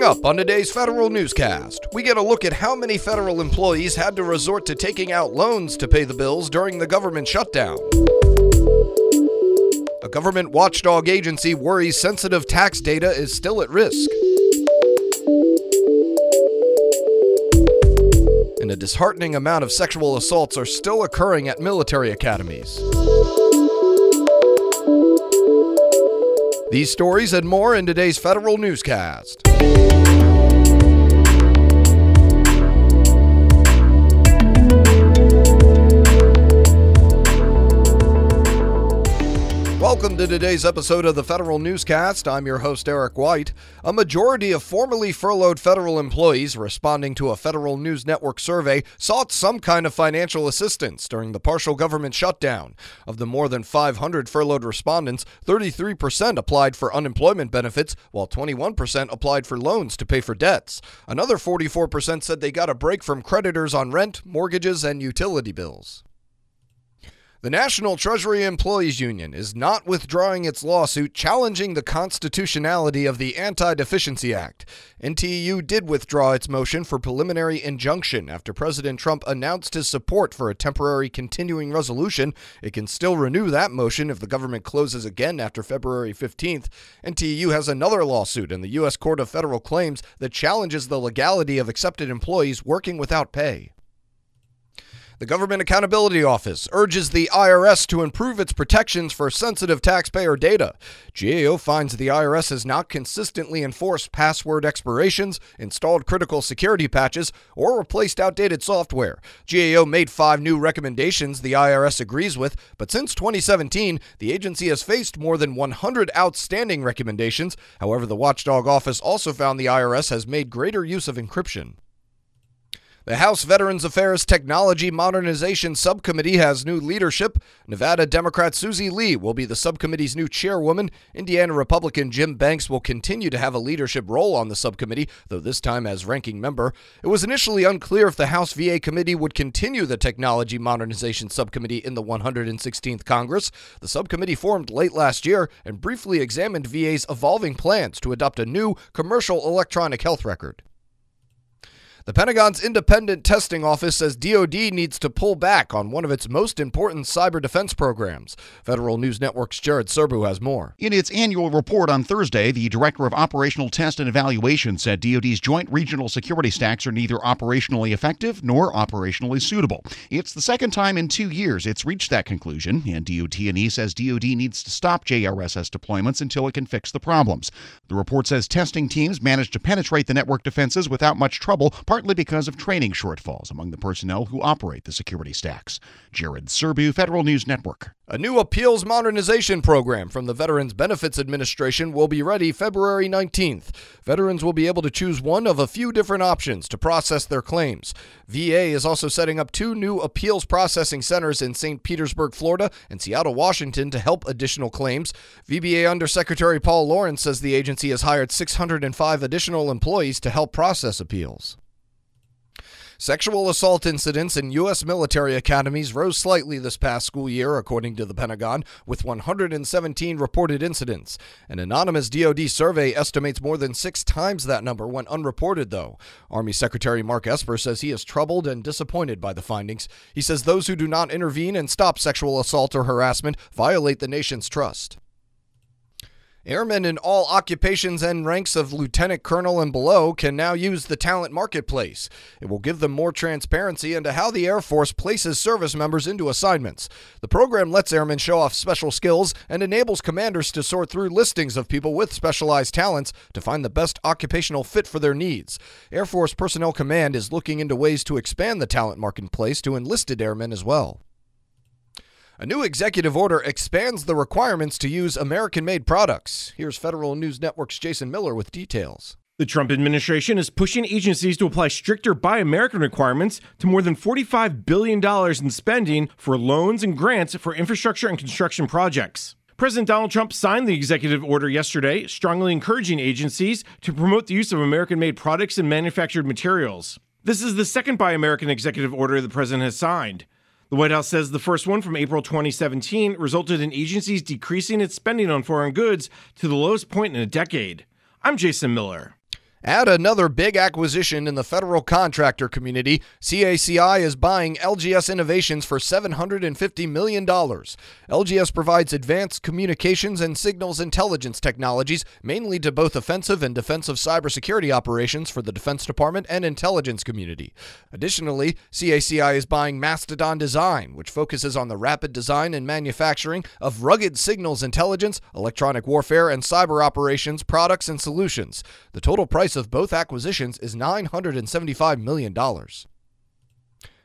Coming up on today's federal newscast, we get a look at how many federal employees had to resort to taking out loans to pay the bills during the government shutdown. A government watchdog agency worries sensitive tax data is still at risk. And a disheartening amount of sexual assaults are still occurring at military academies. These stories and more in today's federal newscast. Welcome today's episode of the Federal Newscast. I'm your host, Eric White. A majority of formerly furloughed federal employees responding to a Federal News Network survey sought some kind of financial assistance during the partial government shutdown. Of the more than 500 furloughed respondents, 33% applied for unemployment benefits, while 21% applied for loans to pay for debts. Another 44% said they got a break from creditors on rent, mortgages, and utility bills. The National Treasury Employees Union is not withdrawing its lawsuit challenging the constitutionality of the Anti Deficiency Act. NTEU did withdraw its motion for preliminary injunction after President Trump announced his support for a temporary continuing resolution. It can still renew that motion if the government closes again after February 15th. NTEU has another lawsuit in the U.S. Court of Federal Claims that challenges the legality of excepted employees working without pay. The Government Accountability Office urges the IRS to improve its protections for sensitive taxpayer data. GAO finds the IRS has not consistently enforced password expirations, installed critical security patches, or replaced outdated software. GAO made five new recommendations the IRS agrees with, but since 2017, the agency has faced more than 100 outstanding recommendations. However, the watchdog office also found the IRS has made greater use of encryption. The House Veterans Affairs Technology Modernization Subcommittee has new leadership. Nevada Democrat Susie Lee will be the subcommittee's new chairwoman. Indiana Republican Jim Banks will continue to have a leadership role on the subcommittee, though this time as ranking member. It was initially unclear if the House VA committee would continue the Technology Modernization Subcommittee in the 116th Congress. The subcommittee formed late last year and briefly examined VA's evolving plans to adopt a new commercial electronic health record. The Pentagon's Independent Testing Office says DoD needs to pull back on one of its most important cyber defense programs. Federal News Network's Jared Serbu has more. In its annual report on Thursday, the Director of Operational Test and Evaluation said DoD's Joint Regional Security Stacks are neither operationally effective nor operationally suitable. It's the second time in two years it's reached that conclusion, and DOT&E says DoD needs to stop JRSS deployments until it can fix the problems. The report says testing teams managed to penetrate the network defenses without much trouble because of training shortfalls among the personnel who operate the security stacks. Jared Serbu, Federal News Network. A new appeals modernization program from the Veterans Benefits Administration will be ready February 19th. Veterans will be able to choose one of a few different options to process their claims. VA is also setting up two new appeals processing centers in St. Petersburg, Florida, and Seattle, Washington to help additional claims. VBA Undersecretary Paul Lawrence says the agency has hired 605 additional employees to help process appeals. Sexual assault incidents in U.S. military academies rose slightly this past school year, according to the Pentagon, with 117 reported incidents. An anonymous DoD survey estimates more than six times that number went unreported, though. Army Secretary Mark Esper says he is troubled and disappointed by the findings. He says those who do not intervene and stop sexual assault or harassment violate the nation's trust. Airmen in all occupations and ranks of lieutenant colonel and below can now use the talent marketplace. It will give them more transparency into how the Air Force places service members into assignments. The program lets airmen show off special skills and enables commanders to sort through listings of people with specialized talents to find the best occupational fit for their needs. Air Force Personnel Command is looking into ways to expand the talent marketplace to enlisted airmen as well. A new executive order expands the requirements to use American made products. Here's Federal News Network's Jason Miller with details. The Trump administration is pushing agencies to apply stricter Buy American requirements to more than $45 billion in spending for loans and grants for infrastructure and construction projects. President Donald Trump signed the executive order yesterday, strongly encouraging agencies to promote the use of American made products and manufactured materials. This is the second Buy American executive order the president has signed. The White House says the first one from April 2017 resulted in agencies decreasing its spending on foreign goods to the lowest point in a decade. I'm Jason Miller. Add another big acquisition in the federal contractor community. CACI is buying LGS Innovations for $750 million. LGS provides advanced communications and signals intelligence technologies, mainly to both offensive and defensive cybersecurity operations for the Defense Department and intelligence community. Additionally, CACI is buying Mastodon Design, which focuses on the rapid design and manufacturing of rugged signals intelligence, electronic warfare, and cyber operations products and solutions. The total price of both acquisitions is $975 million.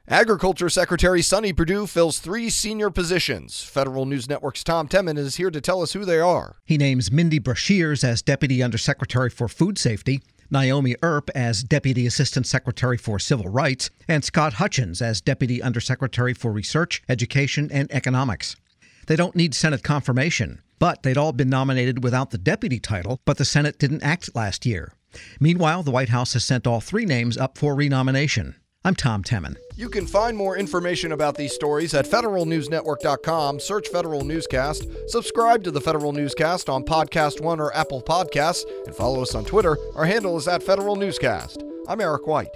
Agriculture Secretary Sonny Perdue fills three senior positions. Federal News Network's Tom Temin is here to tell us who they are. He names Mindy Brashears as Deputy Undersecretary for Food Safety, Naomi Earp as Deputy Assistant Secretary for Civil Rights, and Scott Hutchins as Deputy Undersecretary for Research, Education, and Economics. They don't need Senate confirmation, but they'd all been nominated without the deputy title, but the Senate didn't act last year. Meanwhile, the White House has sent all three names up for renomination. I'm Tom Temin. You can find more information about these stories at federalnewsnetwork.com. Search Federal Newscast, subscribe to the Federal Newscast on Podcast One or Apple Podcasts, and follow us on Twitter. Our handle is at Federal Newscast. I'm Eric White.